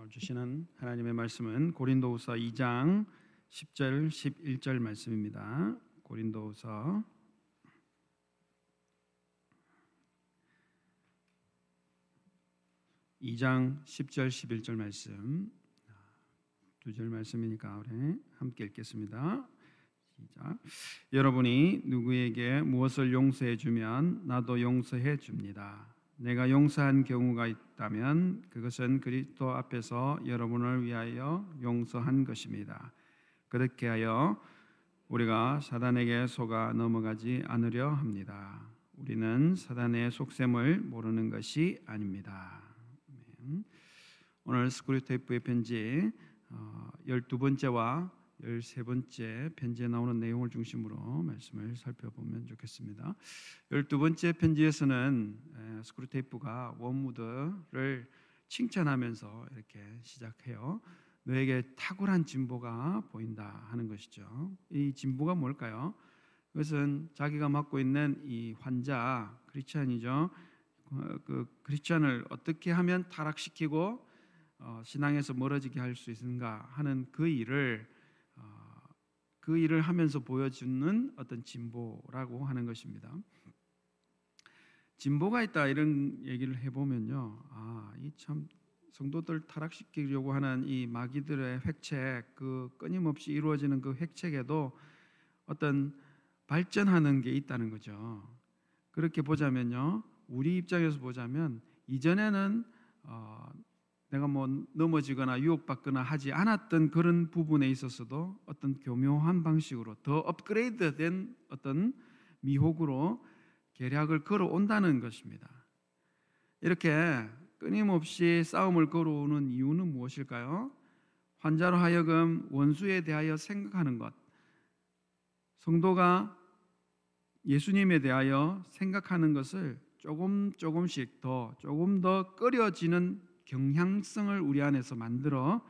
어, 주시는 하나님의 말씀은 고린도후서 2장 10절 11절 말씀입니다. 고린도후서 2장 10절 11절 말씀 두 절 말씀이니까 우리 함께 읽겠습니다. 시작. 여러분이 누구에게 무엇을 용서해 주면 나도 용서해 줍니다. 내가 용서한 경우가 있다면 그것은 그리스도 앞에서 여러분을 위하여 용서한 것입니다. 그렇게 하여 우리가 사단에게 속아 넘어가지 않으려 합니다. 우리는 사단의 속셈을 모르는 것이 아닙니다. 오늘 스크류테이프의 편지 12번째와 13번째 편지에 나오는 내용을 중심으로 말씀을 살펴보면 좋겠습니다. 12번째 편지에서는 스크루테이프가 웜우드를 칭찬하면서 이렇게 시작해요. 너에게 탁월한 진보가 보인다 하는 것이죠. 이 진보가 뭘까요? 그것은 자기가 맡고 있는 이 환자 크리스천이죠. 그 크리스천을 어떻게 하면 타락시키고 어, 신앙에서 멀어지게 할 수 있는가 하는 그 일을 그 일을 하면서 보여주는 어떤 진보라고 하는 것입니다. 진보가 있다 이런 얘기를 해보면요, 아, 이 참 성도들 타락시키려고 하는 이 마귀들의 획책, 그 끊임없이 이루어지는 그 획책에도 어떤 발전하는 게 있다는 거죠. 그렇게 보자면요, 우리 입장에서 보자면 이전에는 어, 내가 뭐 넘어지거나 유혹받거나 하지 않았던 그런 부분에 있어서도 어떤 교묘한 방식으로 더 업그레이드된 어떤 미혹으로 계략을 걸어온다는 것입니다. 이렇게 끊임없이 싸움을 걸어오는 이유는 무엇일까요? 환자로 하여금 원수에 대하여 생각하는 것. 성도가 예수님에 대하여 생각하는 것을 조금 조금씩 더 조금 더 끓여지는 경향성을 우리 안에서 만들어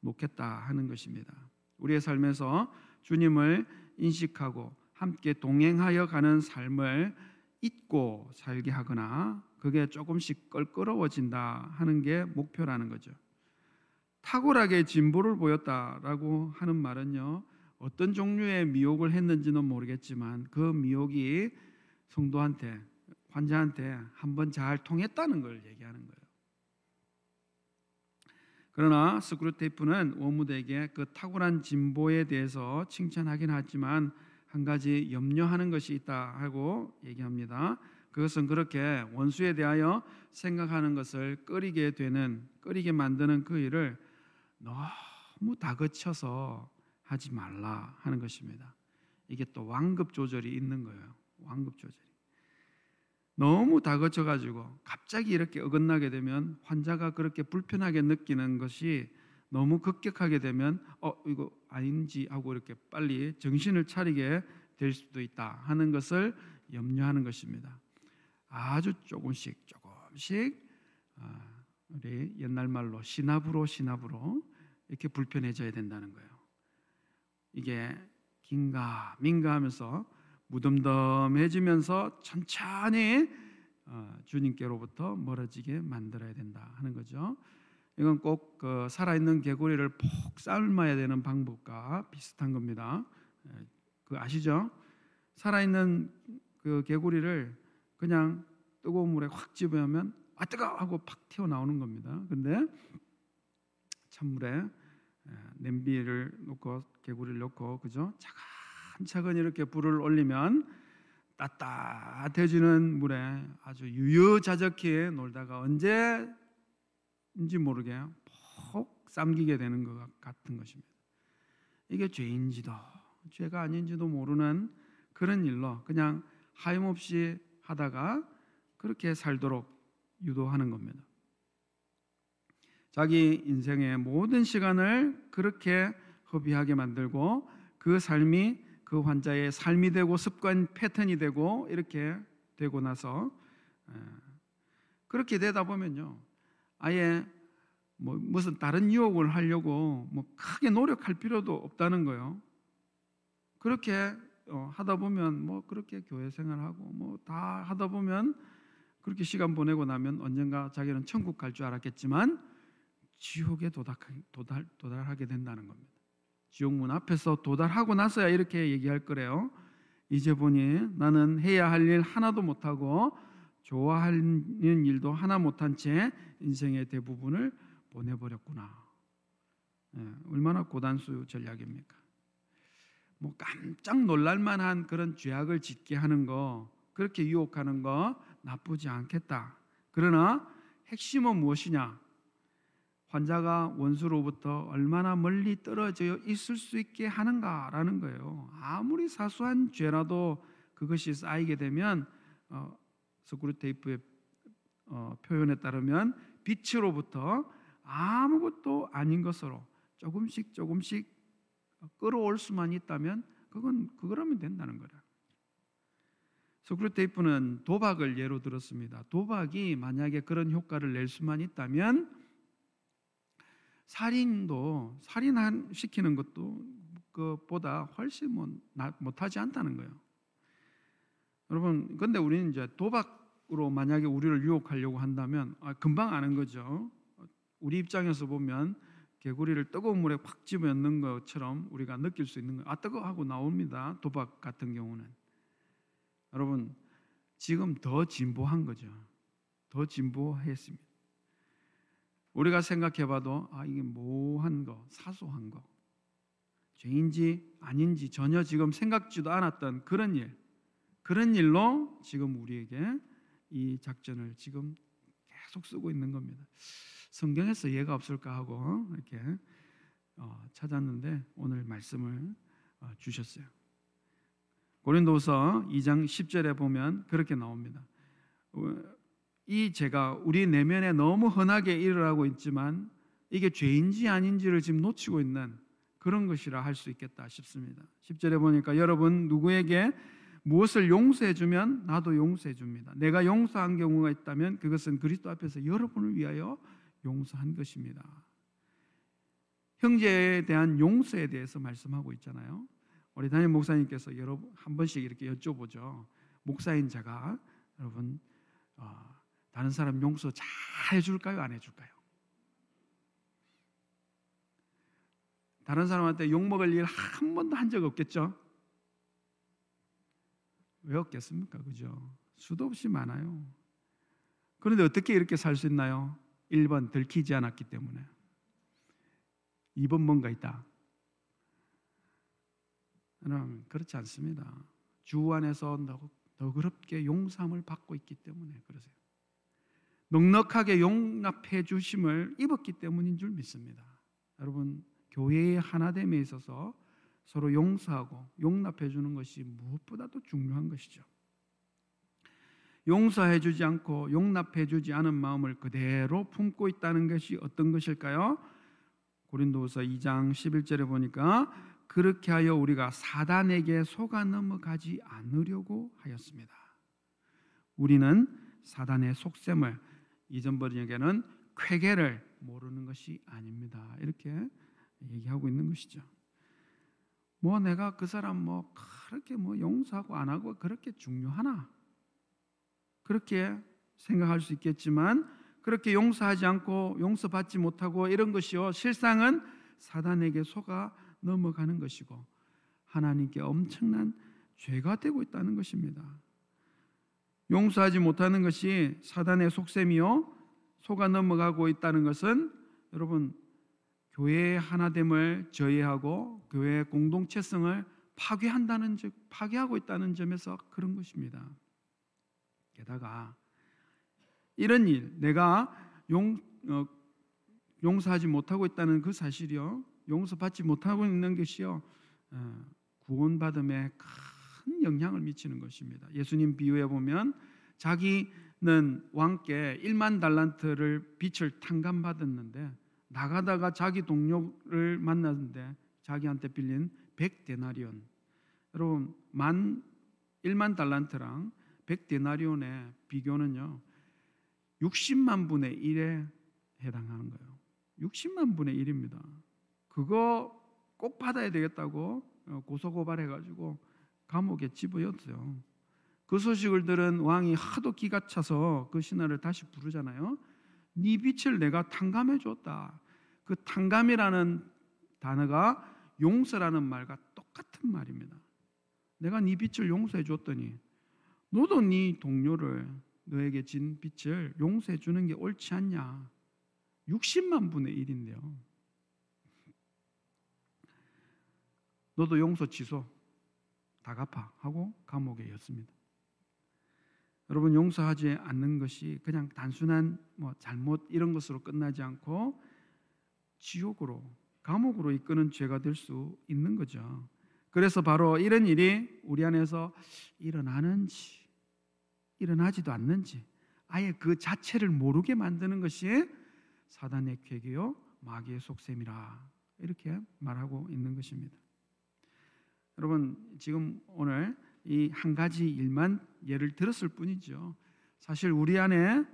놓겠다 하는 것입니다. 우리의 삶에서 주님을 인식하고 함께 동행하여 가는 삶을 잊고 살게 하거나 그게 조금씩 껄끄러워진다 하는 게 목표라는 거죠. 탁월하게 진보를 보였다라고 하는 말은요. 어떤 종류의 미혹을 했는지는 모르겠지만 그 미혹이 성도한테 환자한테 한번 잘 통했다는 걸 얘기하는 거예요. 그러나 스크루테이프는 워무드에게 그 탁월한 진보에 대해서 칭찬하긴 하지만 한 가지 염려하는 것이 있다 하고 얘기합니다. 그것은 그렇게 원수에 대하여 생각하는 것을 끓이게 되는 끓이게 만드는 그 일을 너무 다그쳐서 하지 말라 하는 것입니다. 이게 또 완급 조절이 있는 거예요. 완급 조절. 너무 다거쳐 가지고 갑자기 이렇게 어긋나게 되면 환자가 그렇게 불편하게 느끼는 것이 너무 급격하게 되면 어 이거 아닌지 하고 이렇게 빨리 정신을 차리게 될 수도 있다 하는 것을 염려하는 것입니다. 아주 조금씩 조금씩 아, 우리 옛날 말로 시나브로 시나브로 이렇게 불편해져야 된다는 거예요. 이게 긴가 민가 하면서 무덤덤해지면서 천천히 어, 주님께로부터 멀어지게 만들어야 된다 하는 거죠. 이건 꼭 그 살아있는 개구리를 폭 삶아야 되는 방법과 비슷한 겁니다. 예, 그 아시죠? 살아있는 그 개구리를 그냥 뜨거운 물에 확 집으면 아 뜨거 하고 팍 튀어나오는 겁니다. 근데 찬물에 예, 냄비를 놓고 개구리를 넣고 그죠? 차가 차근차근 이렇게 불을 올리면 따뜻해지는 물에 아주 유유자적히 놀다가 언제인지 모르게 폭 삼기게 되는 것 같은 것입니다. 이게 죄인지도 죄가 아닌지도 모르는 그런 일로 그냥 하염없이 하다가 그렇게 살도록 유도하는 겁니다. 자기 인생의 모든 시간을 그렇게 허비하게 만들고 그 삶이 그 환자의 삶이 되고 습관 패턴이 되고 이렇게 되고 나서 그렇게 되다 보면요 아예 뭐 무슨 다른 유혹을 하려고 뭐 크게 노력할 필요도 없다는 거예요. 그렇게 어, 하다 보면 뭐 그렇게 교회 생활하고 뭐 다 하다 보면 그렇게 시간 보내고 나면 언젠가 자기는 천국 갈 줄 알았겠지만 지옥에 도달, 도달, 도달하게 된다는 겁니다. 지옥문 앞에서 도달하고 나서야 이렇게 얘기할 거래요. 이제 보니 나는 해야 할 일 하나도 못하고 좋아하는 일도 하나 못한 채 인생의 대부분을 보내버렸구나. 예, 얼마나 고단수 전략입니까? 뭐 깜짝 놀랄만한 그런 죄악을 짓게 하는 거, 그렇게 유혹하는 거 나쁘지 않겠다. 그러나 핵심은 무엇이냐? 환자가 원수로부터 얼마나 멀리 떨어져 있을 수 있게 하는가라는 거예요. 아무리 사소한 죄라도 그것이 쌓이게 되면 어, 스크루테이프의 어, 표현에 따르면 빛으로부터 아무것도 아닌 것으로 조금씩 조금씩 끌어올 수만 있다면 그건 그거라면 된다는 거라. 스크루테이프는 도박을 예로 들었습니다. 도박이 만약에 그런 효과를 낼 수만 있다면 살인도 살인 시키는 것도 그보다 훨씬 뭐 못하지 않다는 거예요. 여러분, 근데 우리는 이제 도박으로 만약에 우리를 유혹하려고 한다면 아, 금방 아는 거죠. 우리 입장에서 보면 개구리를 뜨거운 물에 확 집어넣는 것처럼 우리가 느낄 수 있는 거예요. 아 뜨거 하고 나옵니다. 도박 같은 경우는 여러분 지금 더 진보한 거죠. 더 진보했습니다. 우리가 생각해봐도 아 이게 뭐한 거, 사소한 거, 죄인지 아닌지 전혀 지금 생각지도 않았던 그런 일, 그런 일로 지금 우리에게 이 작전을 지금 계속 쓰고 있는 겁니다. 성경에서 예가 없을까 하고 이렇게 어, 찾았는데 오늘 말씀을 어, 주셨어요. 고린도서 2장 10절에 보면 그렇게 나옵니다. 이 죄가 우리 내면에 너무 흔하게 일어나고 있지만 이게 죄인지 아닌지를 지금 놓치고 있는 그런 것이라 할 수 있겠다 싶습니다. 10절에 보니까 여러분 누구에게 무엇을 용서해 주면 나도 용서해 줍니다. 내가 용서한 경우가 있다면 그것은 그리스도 앞에서 여러분을 위하여 용서한 것입니다. 형제에 대한 용서에 대해서 말씀하고 있잖아요. 우리 담임 목사님께서 여러 한 번씩 이렇게 여쭤보죠. 목사인 자가 여러분 어, 다른 사람 용서 잘 해줄까요? 안 해줄까요? 다른 사람한테 욕먹을 일 한 번도 한 적 없겠죠? 왜 없겠습니까? 그죠? 수도 없이 많아요. 그런데 어떻게 이렇게 살 수 있나요? 1번 들키지 않았기 때문에 2번 뭔가 있다. 여러분 그렇지 않습니다. 주 안에서 너그럽게 용서함을 받고 있기 때문에 그러세요. 넉넉하게 용납해 주심을 입었기 때문인 줄 믿습니다. 여러분 교회의 하나됨에 있어서 서로 용서하고 용납해 주는 것이 무엇보다도 중요한 것이죠. 용서해 주지 않고 용납해 주지 않은 마음을 그대로 품고 있다는 것이 어떤 것일까요? 고린도후서 2장 11절에 보니까 그렇게 하여 우리가 사단에게 속아 넘어가지 않으려고 하였습니다. 우리는 사단의 속셈을 이전 번역에는 쾌계를 모르는 것이 아닙니다. 이렇게 얘기하고 있는 것이죠. 뭐 내가 그 사람 뭐 그렇게 뭐 용서하고 안 하고 그렇게 중요하나? 그렇게 생각할 수 있겠지만 그렇게 용서하지 않고 용서받지 못하고 이런 것이요 실상은 사단에게 속아 넘어가는 것이고 하나님께 엄청난 죄가 되고 있다는 것입니다. 용서하지 못하는 것이 사단의 속셈이요 속아 넘어가고 있다는 것은 여러분 교회의 하나됨을 저해하고 교회의 공동체성을 파괴한다는 즉 파괴하고 있다는 점에서 그런 것입니다. 게다가 이런 일 내가 용 어, 용서하지 못하고 있다는 그 사실이요 용서받지 못하고 있는 것이요 어, 구원받음에 큰 영향을 미치는 것입니다. 예수님 비유해 보면 자기는 왕께 1만 달란트를 빛을 탕감받았는데 나가다가 자기 동료를 만났는데 자기한테 빌린 100데나리온. 여러분 만 1만 달란트랑 100데나리온의 비교는요 60만 분의 1에 해당하는 거예요. 60만 분의 1입니다. 그거 꼭 받아야 되겠다고 고소고발해가지고 감옥에 집어였어요. 그 소식을 들은 왕이 하도 기가 차서 그 신하를 다시 부르잖아요. 네 빛을 내가 탕감해 줬다. 그 탕감이라는 단어가 용서라는 말과 똑같은 말입니다. 내가 네 빚을 용서해 줬더니 너도 네 동료를 너에게 진 빚을 용서해 주는 게 옳지 않냐? 60만 분의 1인데요. 너도 용서 취소 다 갚아 하고 감옥에 였습니다. 여러분 용서하지 않는 것이 그냥 단순한 뭐 잘못 이런 것으로 끝나지 않고 지옥으로 감옥으로 이끄는 죄가 될 수 있는 거죠. 그래서 바로 이런 일이 우리 안에서 일어나는지 일어나지도 않는지 아예 그 자체를 모르게 만드는 것이 사단의 괴계요 마귀의 속셈이라 이렇게 말하고 있는 것입니다. 여러분 지금 오늘 이 한 가지 일만 예를 들었을 뿐이죠. 사실 우리 안에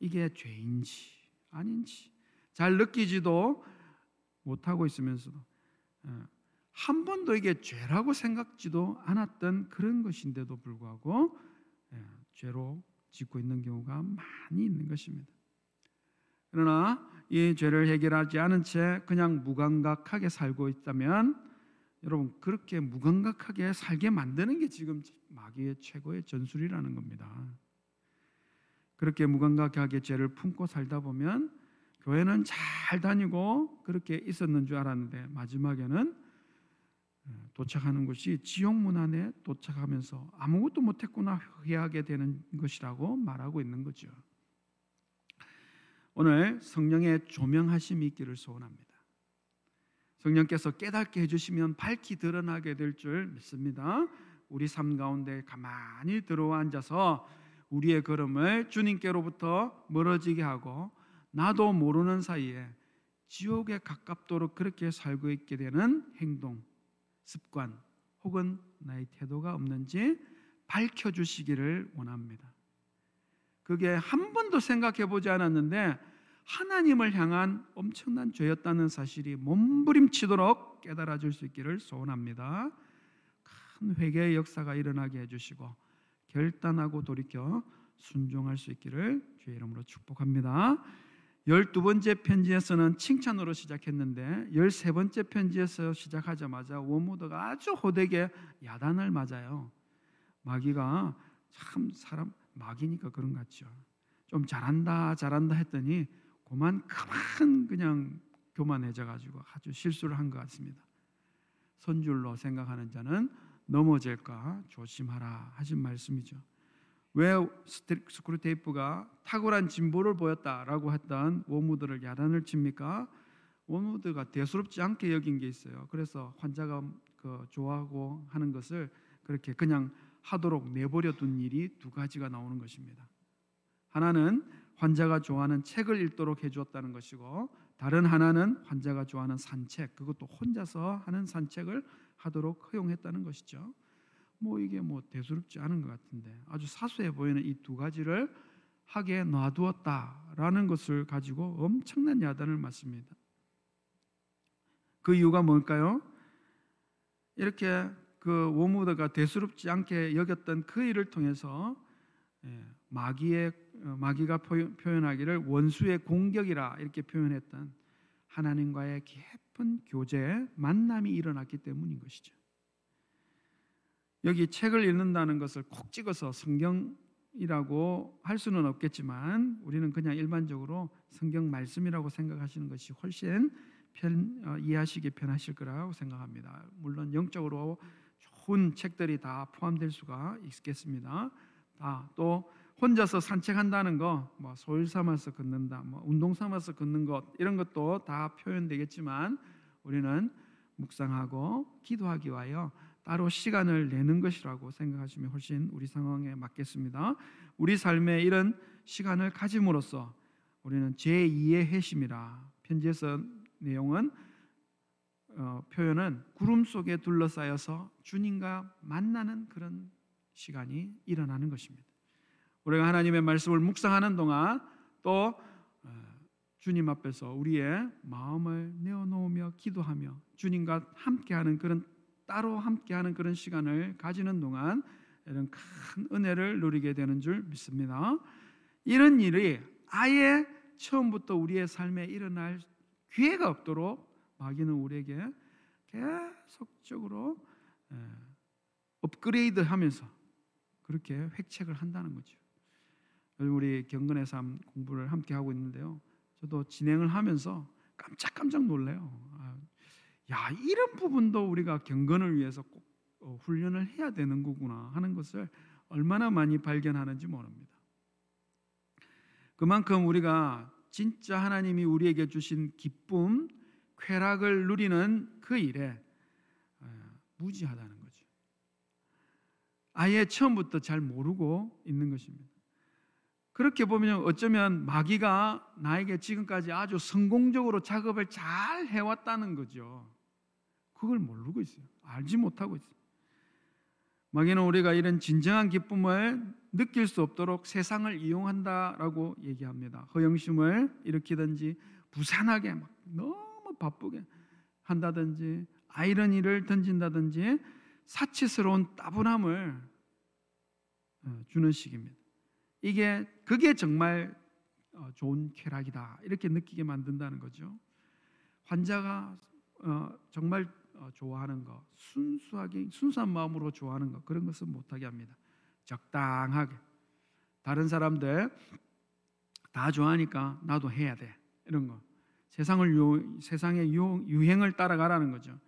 이게 죄인지 아닌지 잘 느끼지도 못하고 있으면서도 어, 한 번도 이게 죄라고 생각지도 않았던 그런 것인데도 불구하고 예, 죄로 짓고 있는 경우가 많이 있는 것입니다. 그러나 이 죄를 해결하지 않은 채 그냥 무감각하게 살고 있다면 여러분 그렇게 무감각하게 살게 만드는 게 지금 마귀의 최고의 전술이라는 겁니다. 그렇게 무감각하게 죄를 품고 살다 보면 교회는 잘 다니고 그렇게 있었는 줄 알았는데 마지막에는 도착하는 것이 지옥 문 안에 도착하면서 아무것도 못했구나 회하게 되는 것이라고 말하고 있는 거죠. 오늘 성령의 조명하심이 있기를 소원합니다. 성령께서 깨닫게 해주시면 밝히 드러나게 될 줄 믿습니다. 우리 삶 가운데 가만히 들어와 앉아서 우리의 걸음을 주님께로부터 멀어지게 하고 나도 모르는 사이에 지옥에 가깝도록 그렇게 살고 있게 되는 행동, 습관 혹은 나의 태도가 없는지 밝혀 주시기를 원합니다. 그게 한 번도 생각해 보지 않았는데 하나님을 향한 엄청난 죄였다는 사실이 몸부림치도록 깨달아 줄 수 있기를 소원합니다. 큰 회개의 역사가 일어나게 해 주시고 결단하고 돌이켜 순종할 수 있기를 주의 이름으로 축복합니다. 열두 번째 편지에서는 칭찬으로 시작했는데 열세 번째 편지에서 시작하자마자 워무드가 아주 호되게 야단을 맞아요. 마귀가 참 사람 마귀니까 그런 것 같죠. 좀 잘한다 잘한다 했더니 그만 그만 그냥 교만해져 가지고 아주 실수를 한 것 같습니다. 선줄로 생각하는 자는 넘어질까 조심하라 하신 말씀이죠. 왜 스크루테이프가 탁월한 진보를 보였다라고 했던 웜우드를 야단을 칩니까? 웜우드가 대수롭지 않게 여긴 게 있어요. 그래서 환자가 그 좋아하고 하는 것을 그렇게 그냥 하도록 내버려 둔 일이 두 가지가 나오는 것입니다. 하나는 환자가 좋아하는 책을 읽도록 해주었다는 것이고 다른 하나는 환자가 좋아하는 산책 그것도 혼자서 하는 산책을 하도록 허용했다는 것이죠. 뭐 이게 뭐 대수롭지 않은 것 같은데 아주 사소해 보이는 이 두 가지를 하게 놔두었다라는 것을 가지고 엄청난 야단을 맞습니다. 그 이유가 뭘까요? 이렇게 그 워무드가 대수롭지 않게 여겼던 그 일을 통해서 예, 마귀의 어, 마귀가 표현하기를 원수의 공격이라 이렇게 표현했던 하나님과의 깊은 교제 만남이 일어났기 때문인 것이죠. 여기 책을 읽는다는 것을 콕 찍어서 성경이라고 할 수는 없겠지만 우리는 그냥 일반적으로 성경 말씀이라고 생각하시는 것이 훨씬 편, 어, 이해하시기 편하실 거라고 생각합니다. 물론 영적으로 좋은 책들이 다 포함될 수가 있겠습니다. 아, 또 혼자서 산책한다는 거, 뭐 소일 삼아서 걷는다, 뭐 운동 삼아서 걷는 것 이런 것도 다 표현되겠지만 우리는 묵상하고 기도하기 위하여 따로 시간을 내는 것이라고 생각하시면 훨씬 우리 상황에 맞겠습니다. 우리 삶에 이런 시간을 가짐으로써 우리는 제2의 회심이라 편지에서 내용은 어, 표현은 구름 속에 둘러싸여서 주님과 만나는 그런 시간이 일어나는 것입니다. 우리가 하나님의 말씀을 묵상하는 동안 또 어, 주님 앞에서 우리의 마음을 내어놓으며 기도하며 주님과 함께하는 그런 따로 함께하는 그런 시간을 가지는 동안 이런 큰 은혜를 누리게 되는 줄 믿습니다. 이런 일이 아예 처음부터 우리의 삶에 일어날 기회가 없도록 마귀는 우리에게 계속적으로 예, 업그레이드하면서 그렇게 획책을 한다는 거죠. 요즘 우리 경건의 삶 공부를 함께 하고 있는데요. 저도 진행을 하면서 깜짝깜짝 놀래요. 아, 야 이런 부분도 우리가 경건을 위해서 꼭 어, 훈련을 해야 되는 거구나 하는 것을 얼마나 많이 발견하는지 모릅니다. 그만큼 우리가 진짜 하나님이 우리에게 주신 기쁨, 쾌락을 누리는 그 일에 어, 무지하다는. 아예 처음부터 잘 모르고 있는 것입니다. 그렇게 보면 어쩌면 마귀가 나에게 지금까지 아주 성공적으로 작업을 잘 해왔다는 거죠. 그걸 모르고 있어요. 알지 못하고 있어요. 마귀는 우리가 이런 진정한 기쁨을 느낄 수 없도록 세상을 이용한다라고 얘기합니다. 허영심을 일으키든지 부산하게 막 너무 바쁘게 한다든지 아이러니를 던진다든지 사치스러운 따분함을 어, 주는 식입니다. 이게 그게 정말 어, 좋은 쾌락이다 이렇게 느끼게 만든다는 거죠. 환자가 어, 정말 좋아하는 거, 순수하게 순수한 마음으로 좋아하는 거 그런 것은 못하게 합니다. 적당하게 다른 사람들 다 좋아하니까 나도 해야 돼 이런 거 세상을 유, 세상의 유, 유행을 따라가라는 거죠.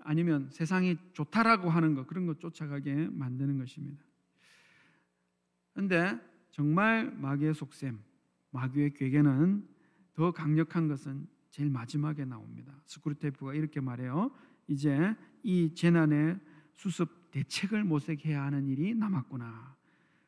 아니면 세상이 좋다라고 하는 거 그런 거 쫓아가게 만드는 것입니다. 그런데 정말 마귀의 속셈, 마귀의 괴계는 더 강력한 것은 제일 마지막에 나옵니다. 스크루테이프가 이렇게 말해요. 이제 이 재난의 수습 대책을 모색해야 하는 일이 남았구나.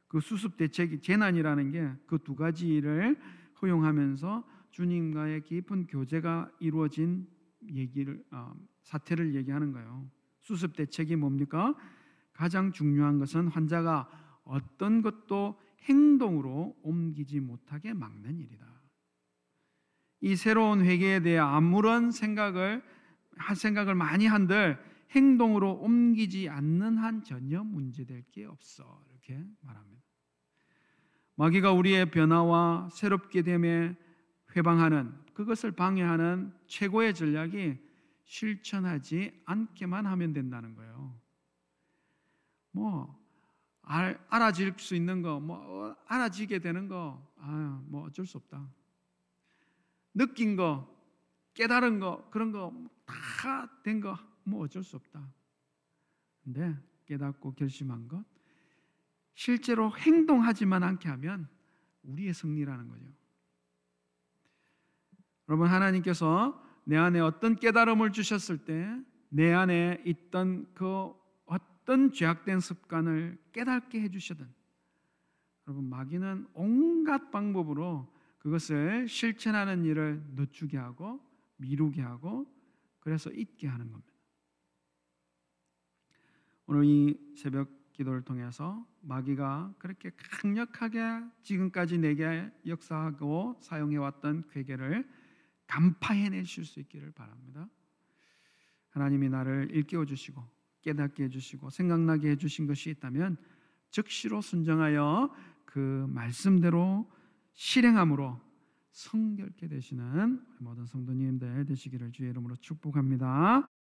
그 수습 대책이 재난이라는 게 그 두 가지를 허용하면서 주님과의 깊은 교제가 이루어진 얘기를 어, 사태를 얘기하는 거예요. 수습 대책이 뭡니까? 가장 중요한 것은 환자가 어떤 것도 행동으로 옮기지 못하게 막는 일이다. 이 새로운 회개에 대해 아무런 생각을 한 생각을 많이 한들 행동으로 옮기지 않는 한 전혀 문제될 게 없어. 이렇게 말합니다. 마귀가 우리의 변화와 새롭게 됨에 회방하는 그것을 방해하는 최고의 전략이 실천하지 않게만 하면 된다는 거예요. 뭐 알, 아질 수 있는 거, 뭐 어, 알아지게 되는 거, 아, 뭐 어쩔 수 없다. 느낀 거, 깨달은 거, 그런 거 다 된 거, 뭐 어쩔 수 없다. 근데 깨닫고 결심한 것, 실제로 행동하지만 않게 하면 우리의 승리라는 거죠. 여러분 하나님께서 내 안에 어떤 깨달음을 주셨을 때 내 안에 있던 그 어떤 죄악된 습관을 깨닫게 해주시든 여러분 마귀는 온갖 방법으로 그것을 실천하는 일을 늦추게 하고 미루게 하고 그래서 잊게 하는 겁니다. 오늘 이 새벽 기도를 통해서 마귀가 그렇게 강력하게 지금까지 내게 역사하고 사용해 왔던 괴계를 간파해내실 수 있기를 바랍니다. 하나님이 나를 일깨워 주시고 깨닫게 해 주시고 생각나게 해 주신 것이 있다면 즉시로 순정하여 그 말씀대로 실행함으로 성결케 되시는 모든 성도님들 되시기를 주의 이름으로 축복합니다.